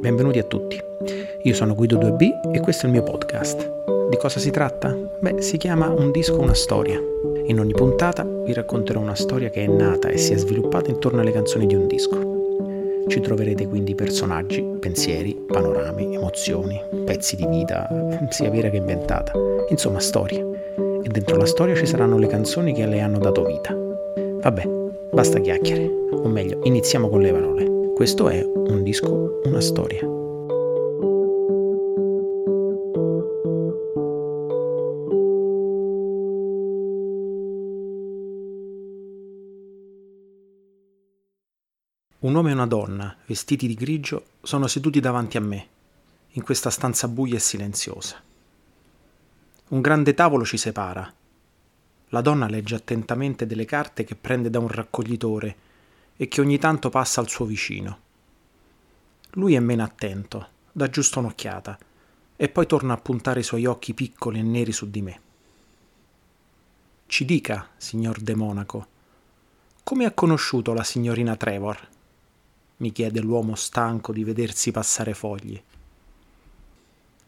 Benvenuti a tutti. Io sono Guido 2B e questo è il mio podcast. Di cosa si tratta? Beh, si chiama Un disco, una storia. In ogni puntata vi racconterò una storia che è nata e si è sviluppata intorno alle canzoni di un disco. Ci troverete quindi personaggi, pensieri, panorami, emozioni, pezzi di vita, sia vera che inventata. Insomma, storie. E dentro la storia ci saranno le canzoni che le hanno dato vita. Vabbè, basta chiacchiere. O meglio, iniziamo con le parole. Questo è un disco, una storia. Uomo e una donna, vestiti di grigio, sono seduti davanti a me, in questa stanza buia e silenziosa. Un grande tavolo ci separa. La donna legge attentamente delle carte che prende da un raccoglitore e che ogni tanto passa al suo vicino. Lui è meno attento, dà giusto un'occhiata e poi torna a puntare i suoi occhi piccoli e neri su di me. Ci dica, signor De Monaco, come ha conosciuto la signorina Trevor? Mi chiede l'uomo stanco di vedersi passare fogli.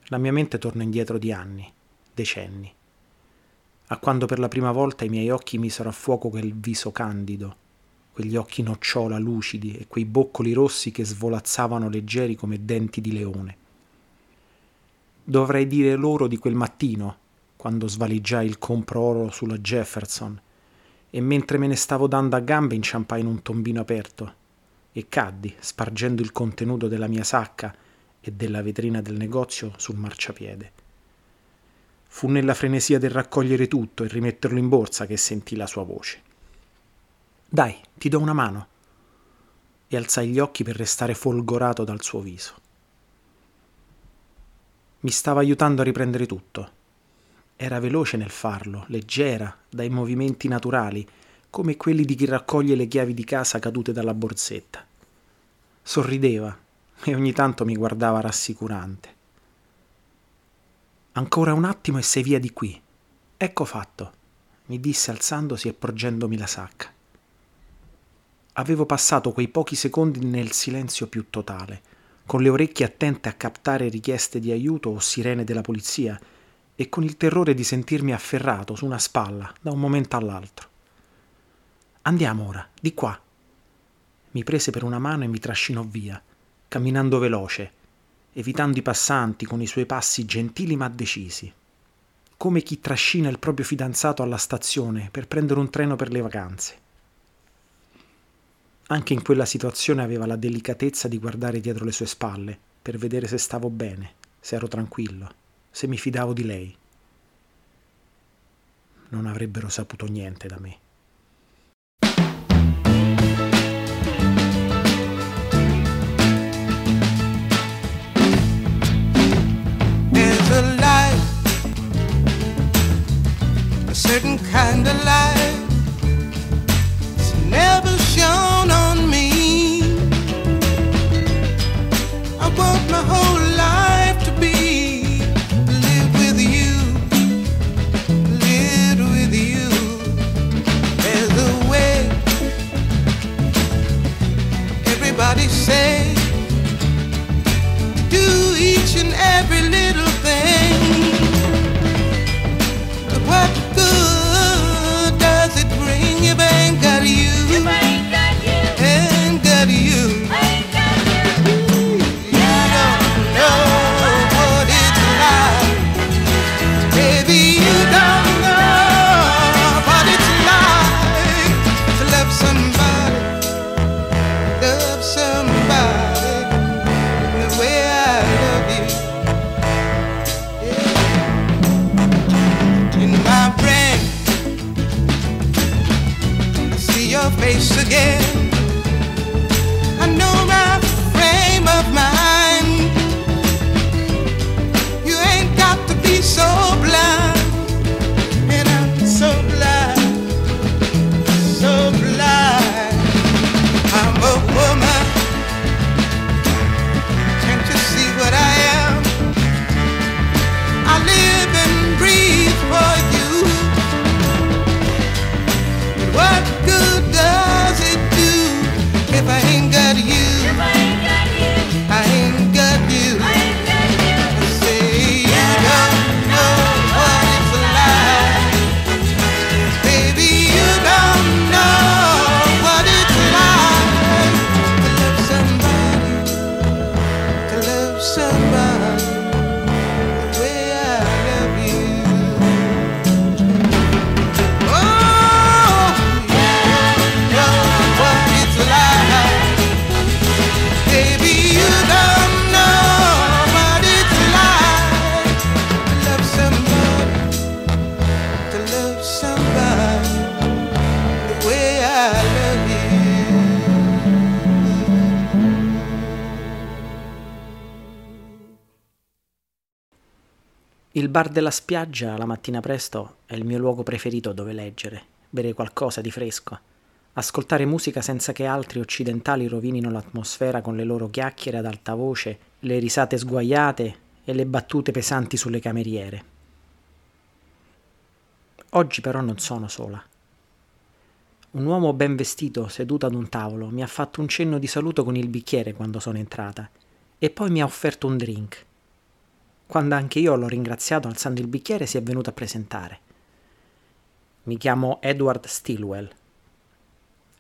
La mia mente torna indietro di anni, decenni, a quando per la prima volta i miei occhi misero a fuoco quel viso candido quegli occhi nocciola lucidi e quei boccoli rossi che svolazzavano leggeri come denti di leone. Dovrei dire loro di quel mattino, quando svaligiai il compro oro sulla Jefferson, e mentre me ne stavo dando a gambe inciampai in un tombino aperto e caddi, spargendo il contenuto della mia sacca e della vetrina del negozio sul marciapiede. Fu nella frenesia del raccogliere tutto e rimetterlo in borsa che sentì la sua voce. Dai, ti do una mano. E alzai gli occhi per restare folgorato dal suo viso. Mi stava aiutando a riprendere tutto. Era veloce nel farlo, leggera, dai movimenti naturali, come quelli di chi raccoglie le chiavi di casa cadute dalla borsetta. Sorrideva e ogni tanto mi guardava rassicurante. Ancora un attimo e sei via di qui. Ecco fatto, mi disse alzandosi e porgendomi la sacca avevo passato quei pochi secondi nel silenzio più totale, con le orecchie attente a captare richieste di aiuto o sirene della polizia e con il terrore di sentirmi afferrato su una spalla da un momento all'altro. Andiamo ora, di qua. Mi prese per una mano e mi trascinò via, camminando veloce, evitando i passanti con i suoi passi gentili ma decisi, come chi trascina il proprio fidanzato alla stazione per prendere un treno per le vacanze. Anche in quella situazione aveva la delicatezza di guardare dietro le sue spalle per vedere se stavo bene, se ero tranquillo, se mi fidavo di lei. Non avrebbero saputo niente da me. Certain kind of light never shone on me. I want my whole bar della spiaggia la mattina presto è il mio luogo preferito dove leggere, bere qualcosa di fresco, ascoltare musica senza che altri occidentali rovinino l'atmosfera con le loro chiacchiere ad alta voce, le risate sguaiate e le battute pesanti sulle cameriere. Oggi però non sono sola. Un uomo ben vestito, seduto ad un tavolo, mi ha fatto un cenno di saluto con il bicchiere quando sono entrata e poi mi ha offerto un drink. Quando anche io l'ho ringraziato alzando il bicchiere si è venuto a presentare. Mi chiamo Edward Stilwell.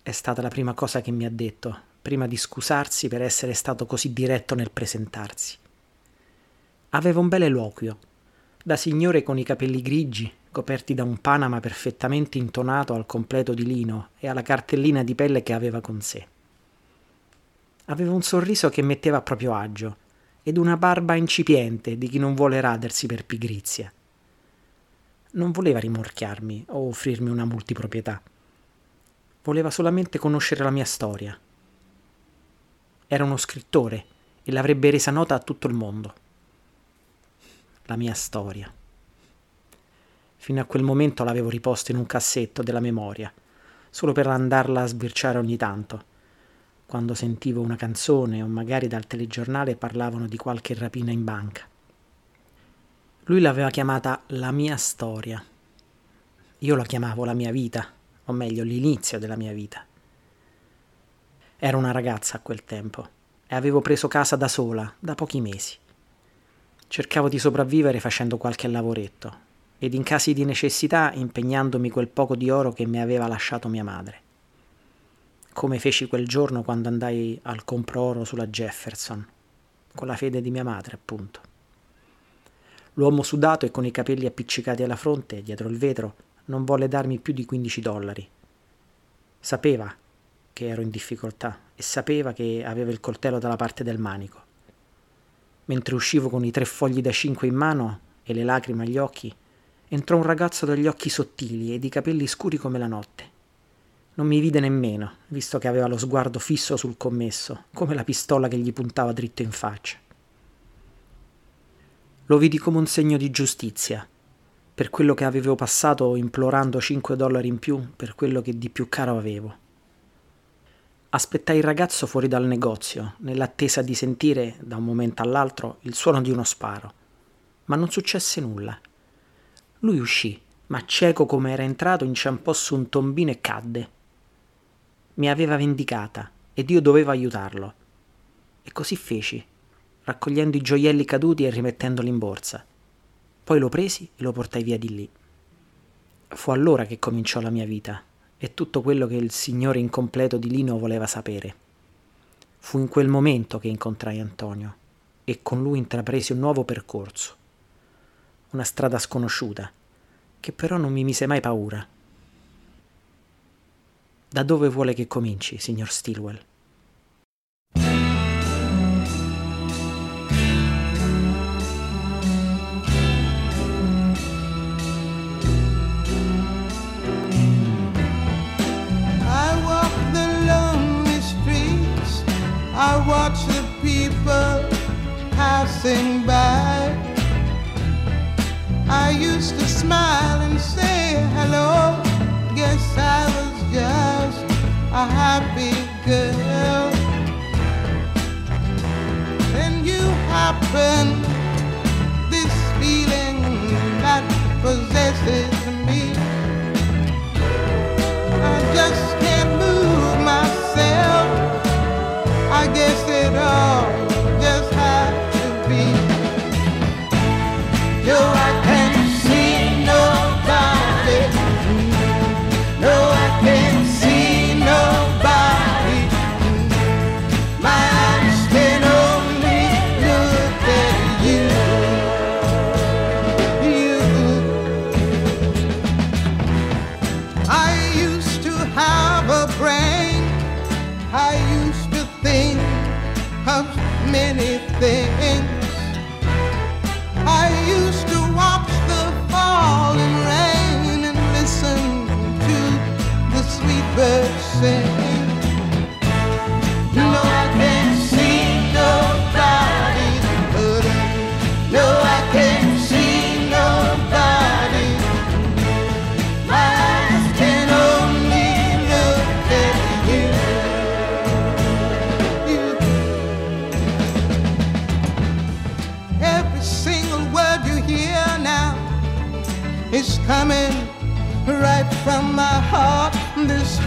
È stata la prima cosa che mi ha detto, prima di scusarsi per essere stato così diretto nel presentarsi. Aveva un bel eloquio, da signore con i capelli grigi, coperti da un panama perfettamente intonato al completo di lino e alla cartellina di pelle che aveva con sé. Aveva un sorriso che metteva a proprio agio ed una barba incipiente di chi non vuole radersi per pigrizia. Non voleva rimorchiarmi o offrirmi una multiproprietà. Voleva solamente conoscere la mia storia. Era uno scrittore e l'avrebbe resa nota a tutto il mondo. La mia storia. Fino a quel momento l'avevo riposta in un cassetto della memoria, solo per andarla a sbirciare ogni tanto quando sentivo una canzone o magari dal telegiornale parlavano di qualche rapina in banca. Lui l'aveva chiamata la mia storia. Io la chiamavo la mia vita, o meglio l'inizio della mia vita. Ero una ragazza a quel tempo e avevo preso casa da sola da pochi mesi. Cercavo di sopravvivere facendo qualche lavoretto ed in casi di necessità impegnandomi quel poco di oro che mi aveva lasciato mia madre come feci quel giorno quando andai al compro-oro sulla Jefferson, con la fede di mia madre, appunto. L'uomo sudato e con i capelli appiccicati alla fronte, dietro il vetro, non volle darmi più di 15 dollari. Sapeva che ero in difficoltà e sapeva che avevo il coltello dalla parte del manico. Mentre uscivo con i tre fogli da cinque in mano e le lacrime agli occhi, entrò un ragazzo dagli occhi sottili e di capelli scuri come la notte. Non mi vide nemmeno, visto che aveva lo sguardo fisso sul commesso, come la pistola che gli puntava dritto in faccia. Lo vidi come un segno di giustizia, per quello che avevo passato implorando 5 dollari in più per quello che di più caro avevo. Aspettai il ragazzo fuori dal negozio, nell'attesa di sentire, da un momento all'altro, il suono di uno sparo. Ma non successe nulla. Lui uscì, ma cieco come era entrato, inciampò su un tombino e cadde mi aveva vendicata ed io dovevo aiutarlo. E così feci, raccogliendo i gioielli caduti e rimettendoli in borsa. Poi lo presi e lo portai via di lì. Fu allora che cominciò la mia vita e tutto quello che il signore incompleto di Lino voleva sapere. Fu in quel momento che incontrai Antonio e con lui intrapresi un nuovo percorso. Una strada sconosciuta, che però non mi mise mai paura da dove vuole che cominci, signor Stilwell? I watch the people passing by. I used to smile and say hello. Guess I a happy girl. Then you happen, this feeling that possesses me. I just can't move myself. I guess it all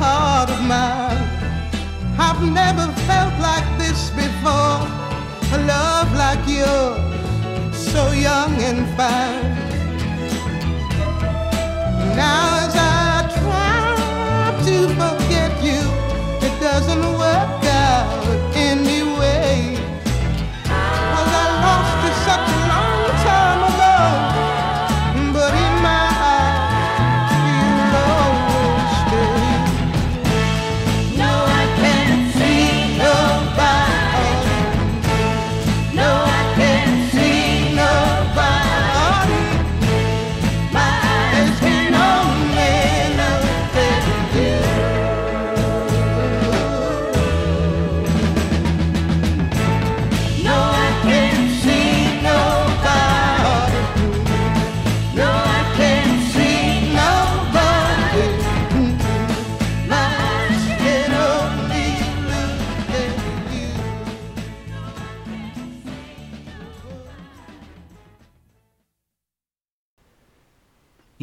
heart of mine. I've never felt like this before, a love like yours, so young and fine. Now as I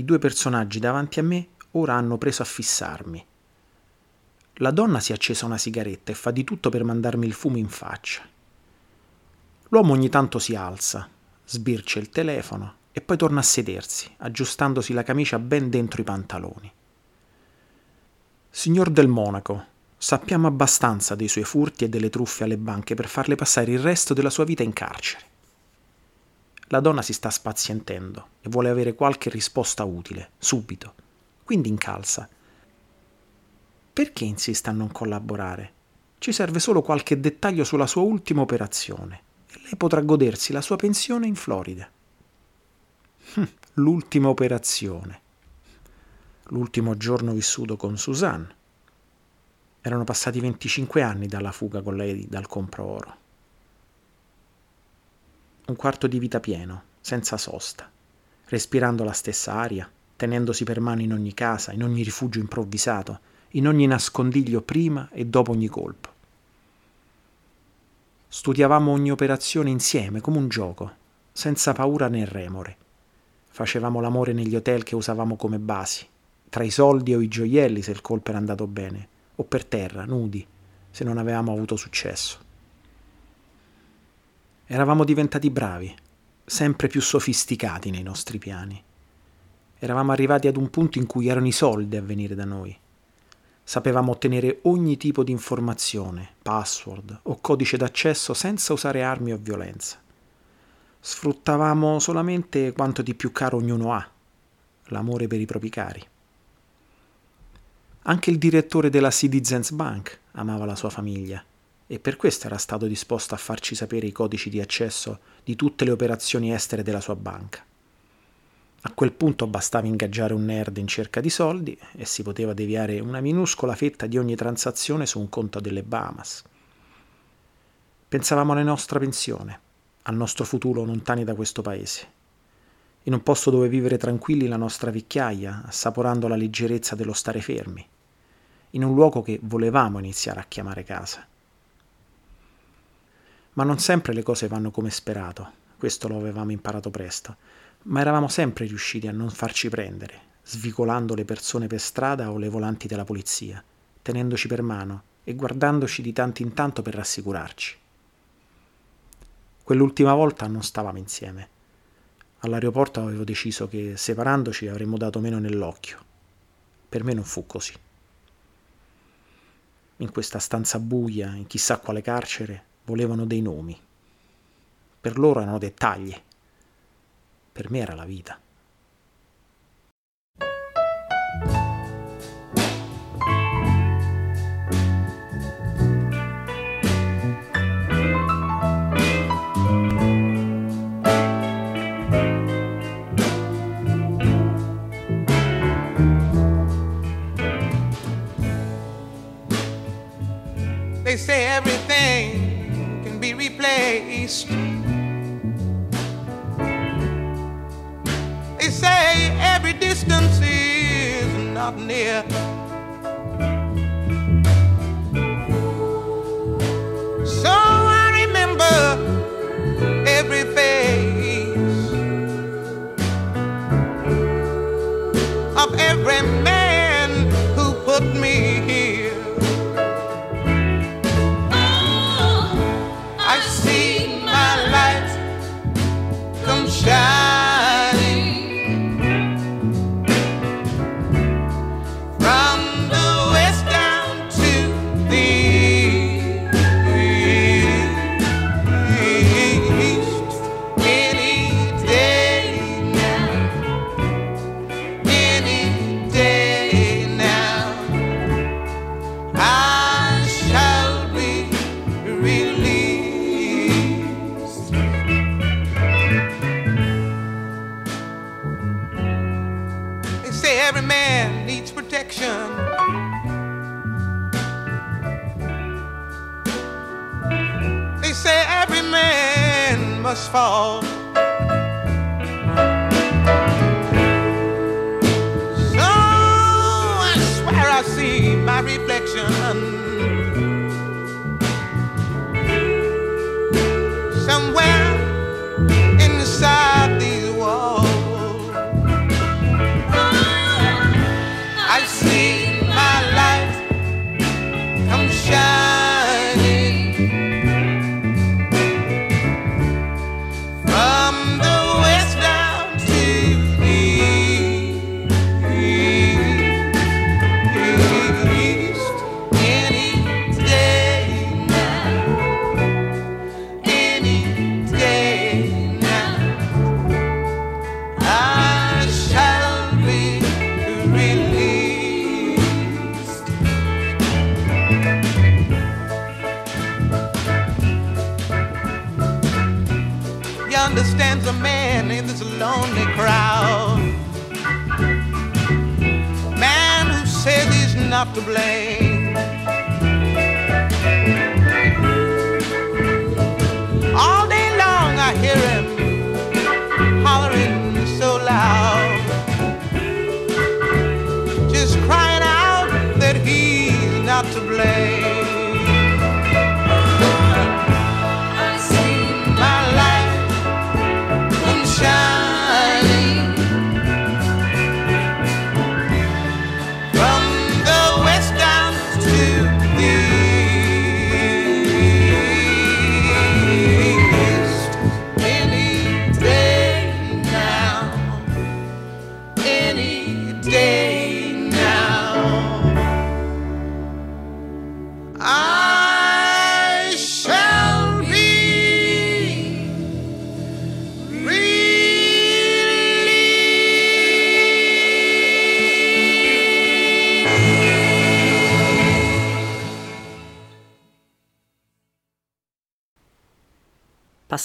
due personaggi davanti a me ora hanno preso a fissarmi. La donna si è accesa una sigaretta e fa di tutto per mandarmi il fumo in faccia. L'uomo ogni tanto si alza, sbircia il telefono e poi torna a sedersi, aggiustandosi la camicia ben dentro i pantaloni. Signor del Monaco, sappiamo abbastanza dei suoi furti e delle truffe alle banche per farle passare il resto della sua vita in carcere. La donna si sta spazientendo e vuole avere qualche risposta utile, subito. Quindi incalza. Perché insiste a non collaborare? Ci serve solo qualche dettaglio sulla sua ultima operazione e lei potrà godersi la sua pensione in Florida. Hm, L'ultima operazione. L'ultimo giorno vissuto con Suzanne. Erano passati 25 anni dalla fuga con lei dal compro oro un quarto di vita pieno, senza sosta, respirando la stessa aria, tenendosi per mano in ogni casa, in ogni rifugio improvvisato, in ogni nascondiglio prima e dopo ogni colpo. Studiavamo ogni operazione insieme come un gioco, senza paura né remore. Facevamo l'amore negli hotel che usavamo come basi, tra i soldi o i gioielli se il colpo era andato bene, o per terra, nudi, se non avevamo avuto successo. Eravamo diventati bravi, sempre più sofisticati nei nostri piani. Eravamo arrivati ad un punto in cui erano i soldi a venire da noi. Sapevamo ottenere ogni tipo di informazione, password o codice d'accesso senza usare armi o violenza. Sfruttavamo solamente quanto di più caro ognuno ha, l'amore per i propri cari. Anche il direttore della Citizens Bank amava la sua famiglia e per questo era stato disposto a farci sapere i codici di accesso di tutte le operazioni estere della sua banca. A quel punto bastava ingaggiare un nerd in cerca di soldi e si poteva deviare una minuscola fetta di ogni transazione su un conto delle Bahamas. Pensavamo alla nostra pensione, al nostro futuro lontani da questo paese, in un posto dove vivere tranquilli la nostra vecchiaia, assaporando la leggerezza dello stare fermi, in un luogo che volevamo iniziare a chiamare casa. Ma non sempre le cose vanno come sperato, questo lo avevamo imparato presto, ma eravamo sempre riusciti a non farci prendere, svicolando le persone per strada o le volanti della polizia, tenendoci per mano e guardandoci di tanto in tanto per rassicurarci. Quell'ultima volta non stavamo insieme. All'aeroporto avevo deciso che separandoci avremmo dato meno nell'occhio. Per me non fu così. In questa stanza buia, in chissà quale carcere, volevano dei nomi. Per loro erano dettagli. Per me era la vita. They say everything be replaced. They say every distance is not near.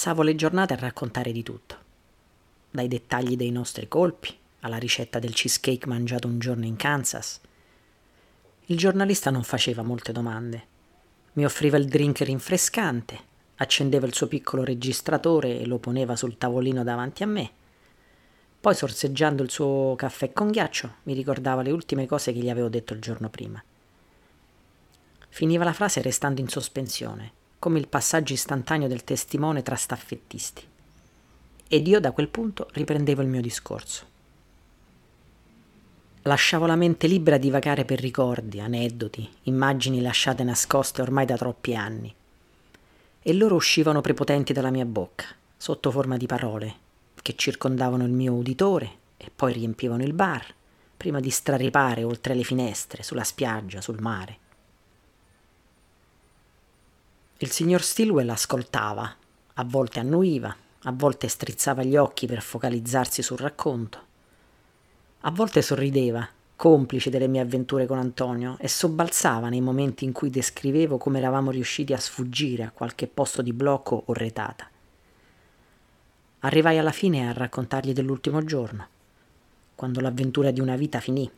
Passavo le giornate a raccontare di tutto, dai dettagli dei nostri colpi alla ricetta del cheesecake mangiato un giorno in Kansas. Il giornalista non faceva molte domande. Mi offriva il drink rinfrescante, accendeva il suo piccolo registratore e lo poneva sul tavolino davanti a me. Poi, sorseggiando il suo caffè con ghiaccio, mi ricordava le ultime cose che gli avevo detto il giorno prima. Finiva la frase restando in sospensione come il passaggio istantaneo del testimone tra staffettisti. Ed io da quel punto riprendevo il mio discorso. Lasciavo la mente libera di vagare per ricordi, aneddoti, immagini lasciate nascoste ormai da troppi anni. E loro uscivano prepotenti dalla mia bocca, sotto forma di parole, che circondavano il mio uditore e poi riempivano il bar, prima di straripare oltre le finestre, sulla spiaggia, sul mare. Il signor Stilwell ascoltava, a volte annuiva, a volte strizzava gli occhi per focalizzarsi sul racconto. A volte sorrideva, complice delle mie avventure con Antonio, e sobbalzava nei momenti in cui descrivevo come eravamo riusciti a sfuggire a qualche posto di blocco o retata. Arrivai alla fine a raccontargli dell'ultimo giorno, quando l'avventura di una vita finì,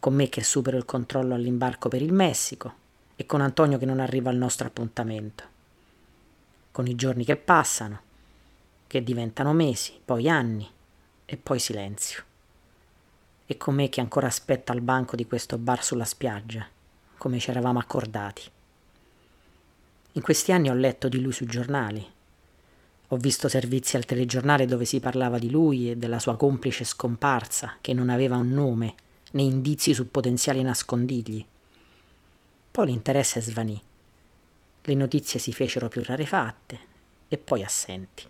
con me che supero il controllo all'imbarco per il Messico, e con Antonio che non arriva al nostro appuntamento. Con i giorni che passano, che diventano mesi, poi anni e poi silenzio. E con me che ancora aspetta al banco di questo bar sulla spiaggia, come ci eravamo accordati. In questi anni ho letto di lui sui giornali. Ho visto servizi al telegiornale dove si parlava di lui e della sua complice scomparsa, che non aveva un nome né indizi su potenziali nascondigli. Poi l'interesse svanì. le notizie si fecero più rarefatte e poi assenti.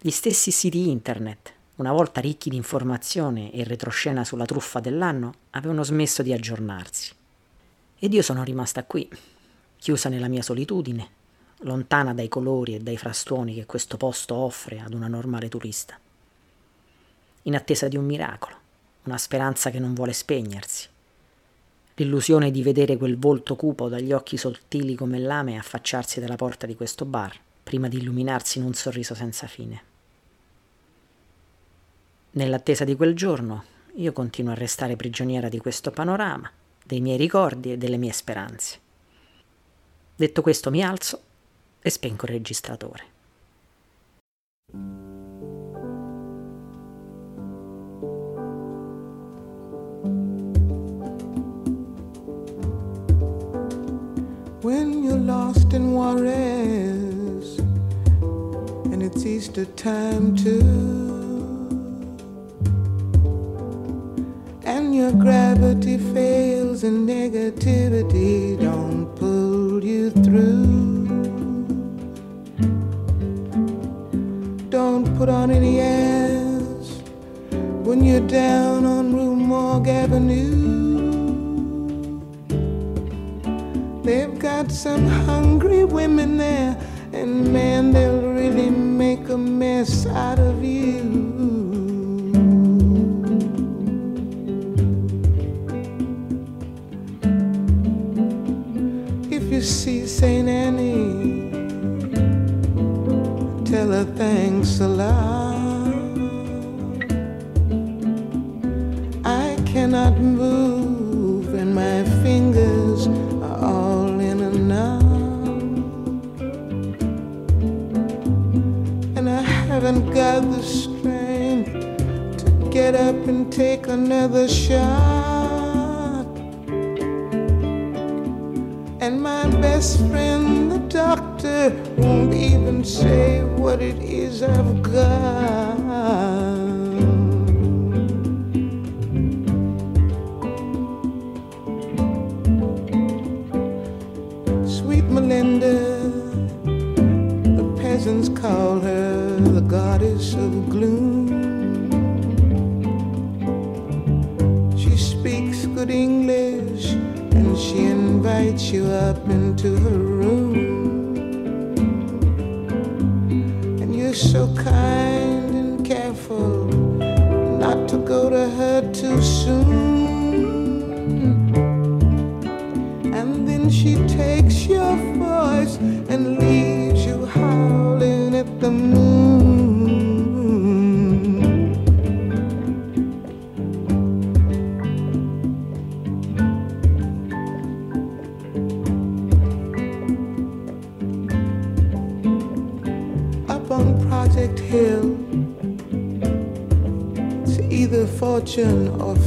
Gli stessi siti internet, una volta ricchi di informazione e retroscena sulla truffa dell'anno, avevano smesso di aggiornarsi. Ed io sono rimasta qui, chiusa nella mia solitudine, lontana dai colori e dai frastuoni che questo posto offre ad una normale turista. In attesa di un miracolo, una speranza che non vuole spegnersi. L'illusione di vedere quel volto cupo dagli occhi sottili come lame affacciarsi dalla porta di questo bar, prima di illuminarsi in un sorriso senza fine. Nell'attesa di quel giorno, io continuo a restare prigioniera di questo panorama, dei miei ricordi e delle mie speranze. Detto questo mi alzo e spengo il registratore. When you're lost in Juarez and it's Easter time too. And your gravity fails and negativity don't pull you through. Don't put on any airs when you're down on Rue Morgue Avenue. They've got some hungry women there, and man, they'll really make a mess out of you. If you see St. Annie, tell her thanks a lot. Take another shot. And my best friend, the doctor, won't even say what it is I've got. To go to her too soon. And then she takes your voice and leaves you howling at the moon. of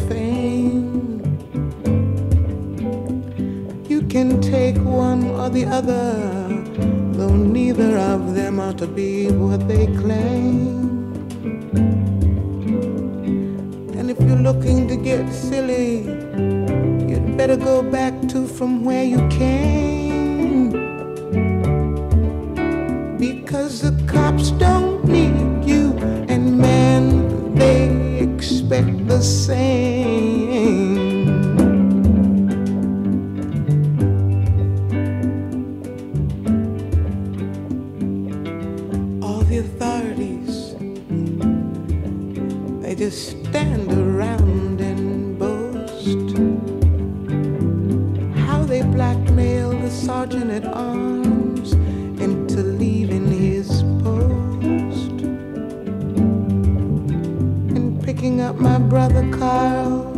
sergeant at arms into leaving his post and picking up my brother Carl,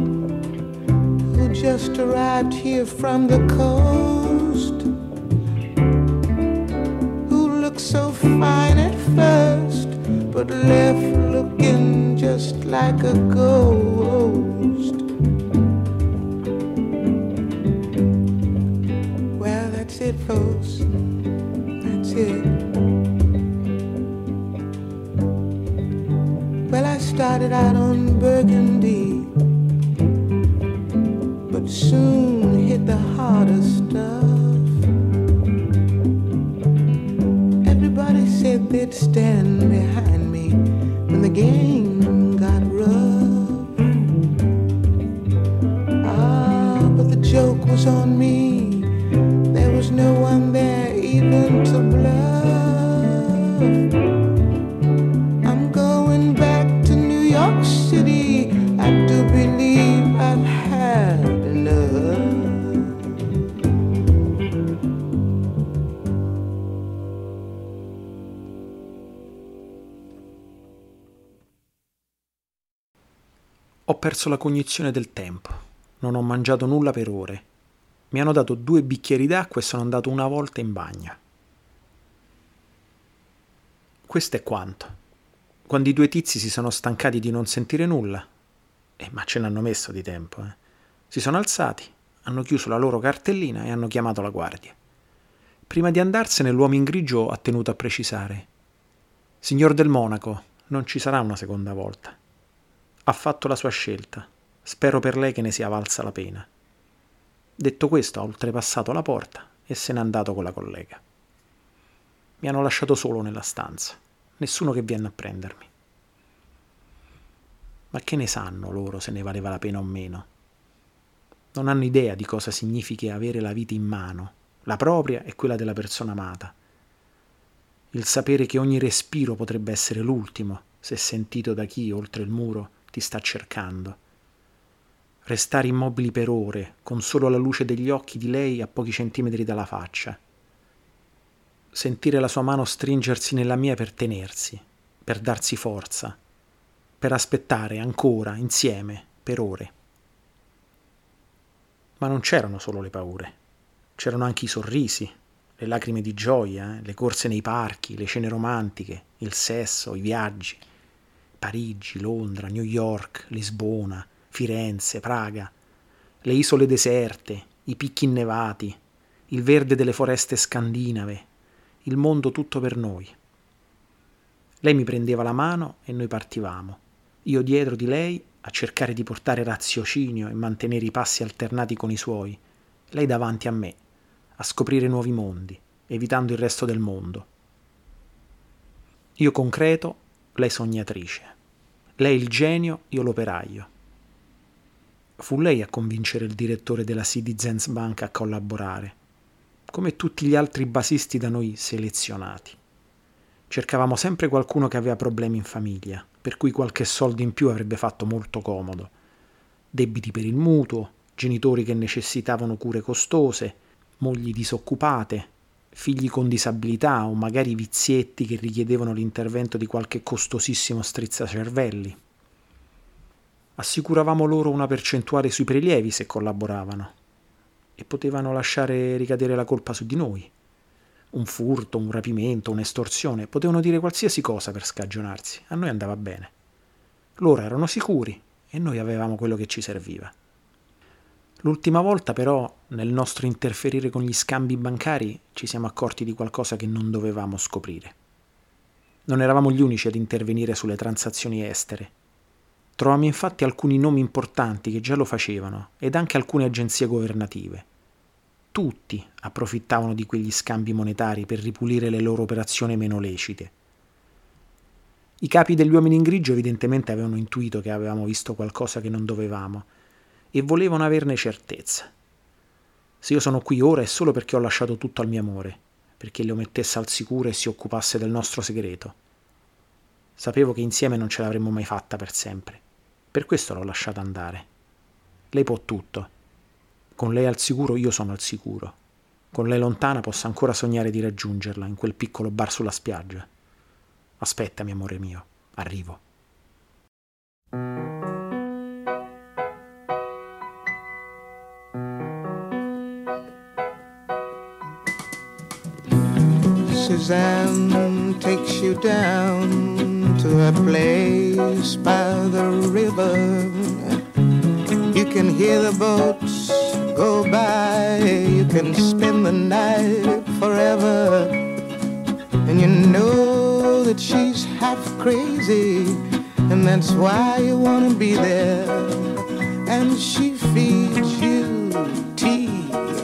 who just arrived here from the coast, who looked so fine at first, but left looking just like a ghost. started out on burgundy, but soon hit the harder stuff. Everybody said they'd stand behind me when the game. Ho perso la cognizione del tempo. Non ho mangiato nulla per ore. Mi hanno dato due bicchieri d'acqua e sono andato una volta in bagno. Questo è quanto. Quando i due tizi si sono stancati di non sentire nulla, eh, ma ce n'hanno messo di tempo, eh, si sono alzati, hanno chiuso la loro cartellina e hanno chiamato la guardia. Prima di andarsene l'uomo in grigio ha tenuto a precisare Signor del Monaco, non ci sarà una seconda volta. Ha fatto la sua scelta. Spero per lei che ne sia valsa la pena. Detto questo, ha oltrepassato la porta e se n'è andato con la collega. Mi hanno lasciato solo nella stanza, nessuno che viene a prendermi. Ma che ne sanno loro se ne valeva la pena o meno? Non hanno idea di cosa significhi avere la vita in mano, la propria e quella della persona amata. Il sapere che ogni respiro potrebbe essere l'ultimo, se sentito da chi, oltre il muro, ti sta cercando. Restare immobili per ore, con solo la luce degli occhi di lei a pochi centimetri dalla faccia. Sentire la sua mano stringersi nella mia per tenersi, per darsi forza, per aspettare ancora, insieme, per ore. Ma non c'erano solo le paure, c'erano anche i sorrisi, le lacrime di gioia, eh? le corse nei parchi, le cene romantiche, il sesso, i viaggi. Parigi, Londra, New York, Lisbona, Firenze, Praga, le isole deserte, i picchi innevati, il verde delle foreste scandinave, il mondo tutto per noi. Lei mi prendeva la mano e noi partivamo, io dietro di lei a cercare di portare raziocinio e mantenere i passi alternati con i suoi, lei davanti a me, a scoprire nuovi mondi, evitando il resto del mondo. Io concreto, lei sognatrice. Lei il genio, io l'operaio. Fu lei a convincere il direttore della Citizens Bank a collaborare, come tutti gli altri basisti da noi selezionati. Cercavamo sempre qualcuno che aveva problemi in famiglia, per cui qualche soldo in più avrebbe fatto molto comodo. Debiti per il mutuo, genitori che necessitavano cure costose, mogli disoccupate, figli con disabilità o magari vizietti che richiedevano l'intervento di qualche costosissimo strizzacervelli. Assicuravamo loro una percentuale sui prelievi se collaboravano e potevano lasciare ricadere la colpa su di noi. Un furto, un rapimento, un'estorsione, potevano dire qualsiasi cosa per scagionarsi, a noi andava bene. Loro erano sicuri e noi avevamo quello che ci serviva. L'ultima volta però, nel nostro interferire con gli scambi bancari, ci siamo accorti di qualcosa che non dovevamo scoprire. Non eravamo gli unici ad intervenire sulle transazioni estere. Trovammo infatti alcuni nomi importanti che già lo facevano ed anche alcune agenzie governative. Tutti approfittavano di quegli scambi monetari per ripulire le loro operazioni meno lecite. I capi degli uomini in grigio evidentemente avevano intuito che avevamo visto qualcosa che non dovevamo e volevano averne certezza. Se io sono qui ora è solo perché ho lasciato tutto al mio amore, perché lo mettesse al sicuro e si occupasse del nostro segreto. Sapevo che insieme non ce l'avremmo mai fatta per sempre, per questo l'ho lasciata andare. Lei può tutto. Con lei al sicuro io sono al sicuro. Con lei lontana posso ancora sognare di raggiungerla in quel piccolo bar sulla spiaggia. Aspettami, amore mio, arrivo. Suzanne takes you down to a place by the river. You can hear the boats go by, you can spend the night forever. And you know that she's half crazy, and that's why you want to be there. And she feeds you tea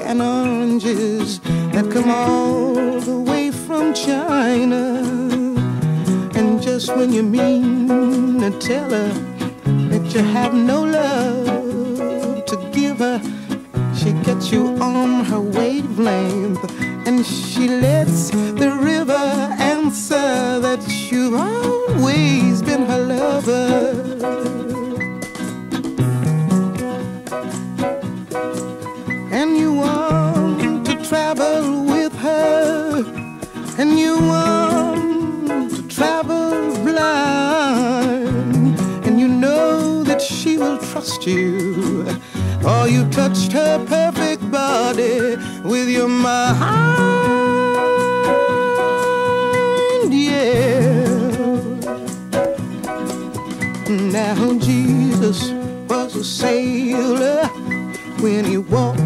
and oranges that come all the way China. just when you mean to tell her that you have no love to give her, she gets you on her wavelength and she lets the river answer that you've always been her lover. Trust you. Oh, you touched her perfect body with your mind, yeah. Now Jesus was a sailor when he walked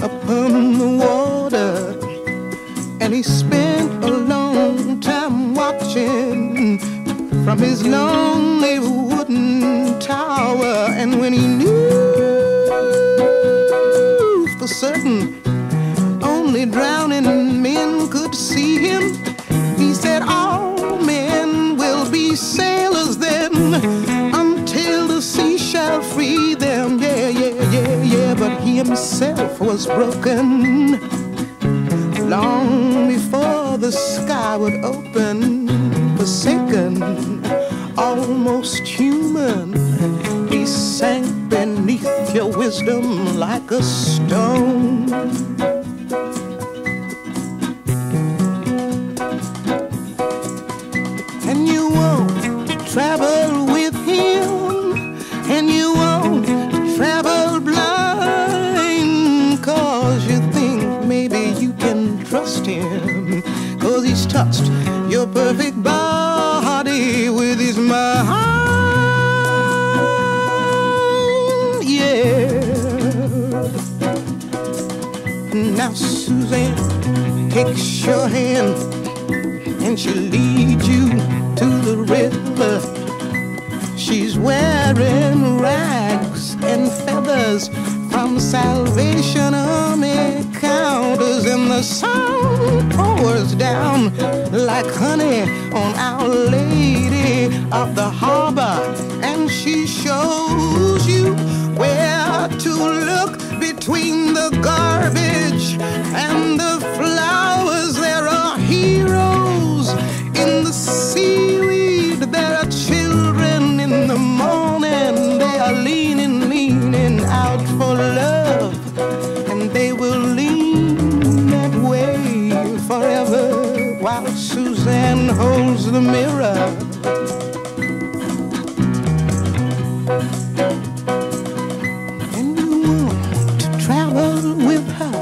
upon the water. And he spent a long time watching from his lonely. And when he knew for certain only drowning men could see him, he said, All men will be sailors then until the sea shall free them. Yeah, yeah, yeah, yeah. But he himself was broken long before the sky would open. Forsaken, almost human, wisdom like a stone. River. She's wearing rags and feathers from Salvation Army counters, and the sun pours down like honey on Our Lady of the Harbor, and she shows you where to look between the garbage and the flowers. There are heroes in the seaweed. Suzanne holds the mirror. And you want to travel with her.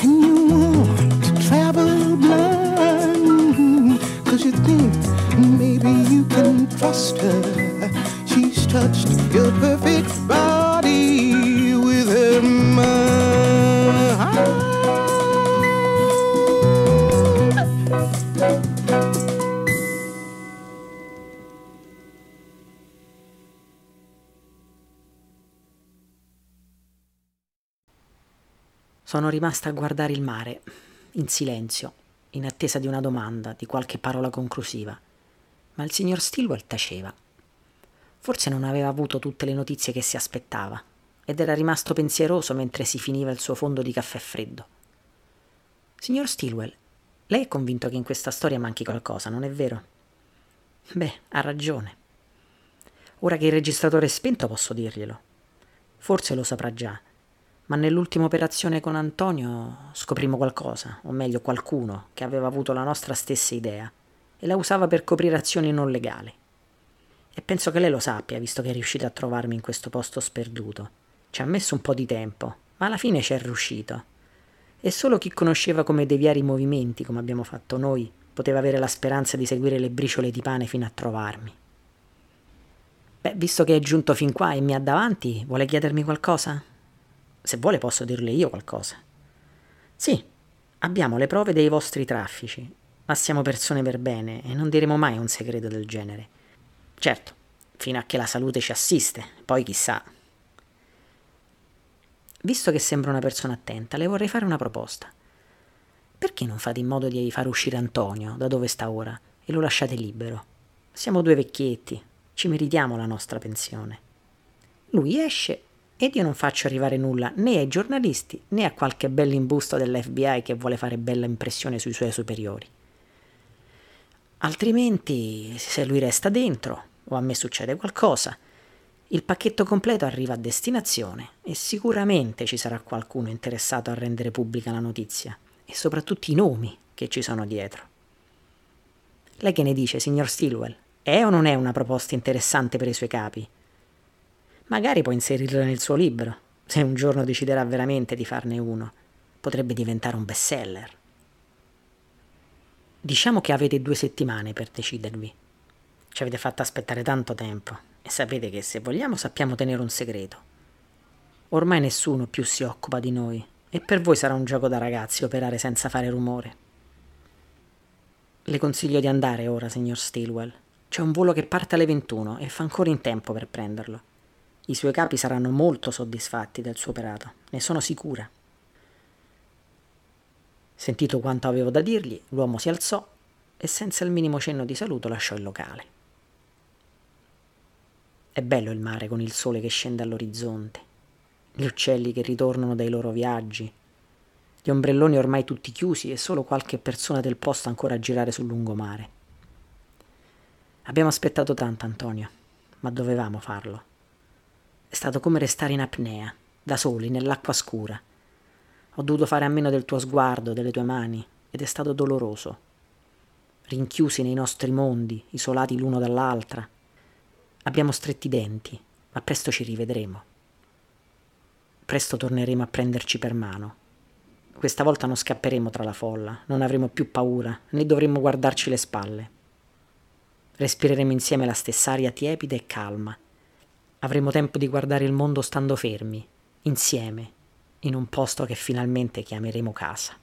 And you want to travel blind. Cause you think maybe you can trust her. She's touched your perfect Sono rimasta a guardare il mare, in silenzio, in attesa di una domanda, di qualche parola conclusiva. Ma il signor Stilwell taceva. Forse non aveva avuto tutte le notizie che si aspettava ed era rimasto pensieroso mentre si finiva il suo fondo di caffè freddo. Signor Stilwell, lei è convinto che in questa storia manchi qualcosa, non è vero? Beh, ha ragione. Ora che il registratore è spento posso dirglielo. Forse lo saprà già, ma nell'ultima operazione con Antonio scoprimmo qualcosa, o meglio qualcuno, che aveva avuto la nostra stessa idea e la usava per coprire azioni non legali. E penso che lei lo sappia, visto che è riuscita a trovarmi in questo posto sperduto. Ci ha messo un po' di tempo, ma alla fine ci è riuscito. E solo chi conosceva come deviare i movimenti, come abbiamo fatto noi, poteva avere la speranza di seguire le briciole di pane fino a trovarmi. Beh, visto che è giunto fin qua e mi ha davanti, vuole chiedermi qualcosa? Se vuole posso dirle io qualcosa. Sì, abbiamo le prove dei vostri traffici, ma siamo persone per bene e non diremo mai un segreto del genere. Certo, fino a che la salute ci assiste, poi chissà. Visto che sembra una persona attenta, le vorrei fare una proposta. Perché non fate in modo di far uscire Antonio da dove sta ora e lo lasciate libero? Siamo due vecchietti, ci meritiamo la nostra pensione. Lui esce ed io non faccio arrivare nulla né ai giornalisti né a qualche bell'imbusto dell'FBI che vuole fare bella impressione sui suoi superiori. Altrimenti, se lui resta dentro o a me succede qualcosa, il pacchetto completo arriva a destinazione e sicuramente ci sarà qualcuno interessato a rendere pubblica la notizia e soprattutto i nomi che ci sono dietro. Lei che ne dice, signor Stilwell? È o non è una proposta interessante per i suoi capi? Magari può inserirla nel suo libro, se un giorno deciderà veramente di farne uno. Potrebbe diventare un bestseller. Diciamo che avete due settimane per decidervi. Ci avete fatto aspettare tanto tempo e sapete che se vogliamo sappiamo tenere un segreto. Ormai nessuno più si occupa di noi e per voi sarà un gioco da ragazzi operare senza fare rumore. Le consiglio di andare ora, signor Stilwell. C'è un volo che parte alle 21 e fa ancora in tempo per prenderlo. I suoi capi saranno molto soddisfatti del suo operato, ne sono sicura. Sentito quanto avevo da dirgli, l'uomo si alzò e senza il minimo cenno di saluto lasciò il locale. È bello il mare con il sole che scende all'orizzonte, gli uccelli che ritornano dai loro viaggi, gli ombrelloni ormai tutti chiusi e solo qualche persona del posto ancora a girare sul lungomare. Abbiamo aspettato tanto, Antonio, ma dovevamo farlo. È stato come restare in apnea, da soli, nell'acqua scura ho dovuto fare a meno del tuo sguardo, delle tue mani, ed è stato doloroso. Rinchiusi nei nostri mondi, isolati l'uno dall'altra. Abbiamo stretti i denti, ma presto ci rivedremo. Presto torneremo a prenderci per mano. Questa volta non scapperemo tra la folla, non avremo più paura, né dovremo guardarci le spalle. Respireremo insieme la stessa aria tiepida e calma. Avremo tempo di guardare il mondo stando fermi, insieme, in un posto che finalmente chiameremo casa.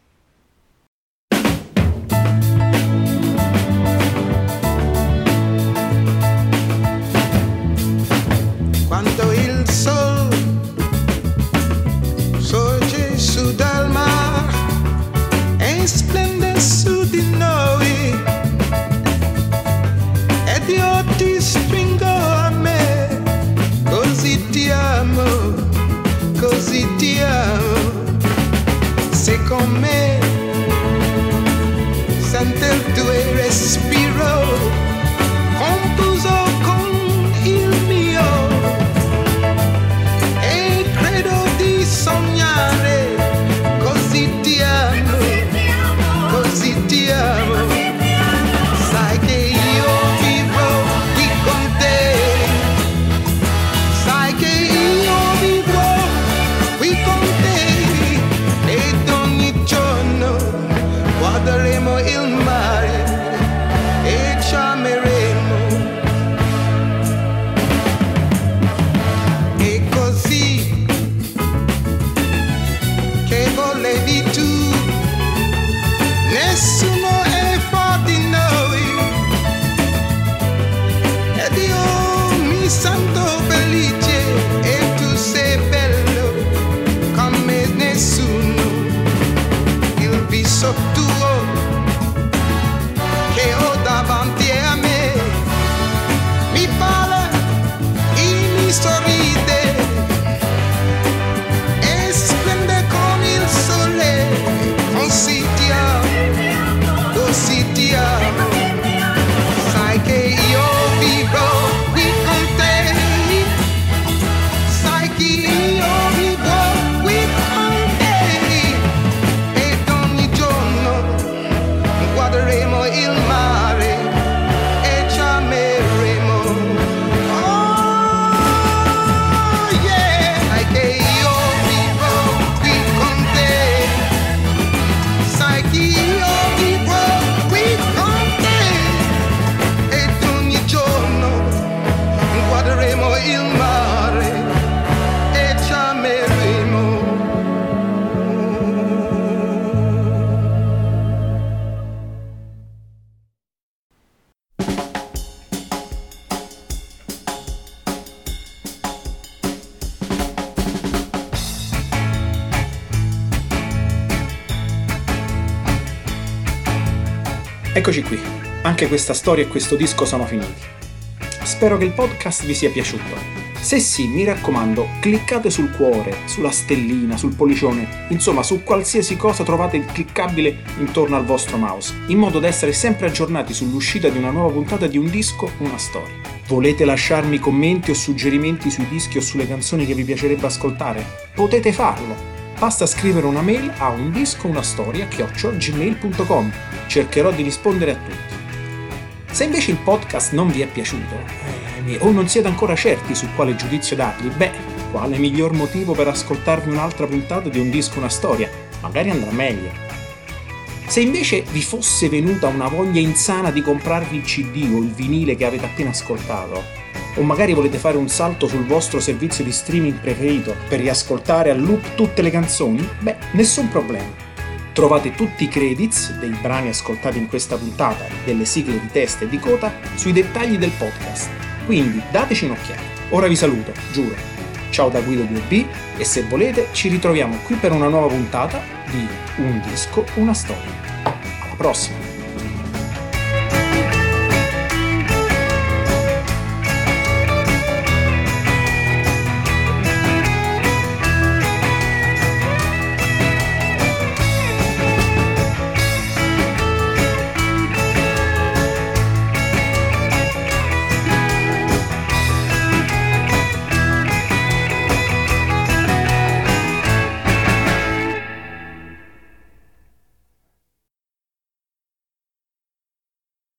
Quando il sol sorge su dal mar e splende su Anche questa storia e questo disco sono finiti. Spero che il podcast vi sia piaciuto. Se sì, mi raccomando, cliccate sul cuore, sulla stellina, sul pollicione, insomma su qualsiasi cosa trovate cliccabile intorno al vostro mouse, in modo da essere sempre aggiornati sull'uscita di una nuova puntata di un disco, una storia. Volete lasciarmi commenti o suggerimenti sui dischi o sulle canzoni che vi piacerebbe ascoltare? Potete farlo. Basta scrivere una mail a un disco una storia gmail.com. Cercherò di rispondere a tutti. Se invece il podcast non vi è piaciuto eh, o non siete ancora certi su quale giudizio dargli, beh, quale miglior motivo per ascoltarvi un'altra puntata di un disco una storia? Magari andrà meglio. Se invece vi fosse venuta una voglia insana di comprarvi il CD o il vinile che avete appena ascoltato, o magari volete fare un salto sul vostro servizio di streaming preferito per riascoltare a loop tutte le canzoni, beh, nessun problema. Trovate tutti i credits dei brani ascoltati in questa puntata e delle sigle di testa e di coda sui dettagli del podcast. Quindi dateci un'occhiata. Ora vi saluto, giuro. Ciao da Guido 2B e se volete ci ritroviamo qui per una nuova puntata di Un disco, una storia. Alla prossima!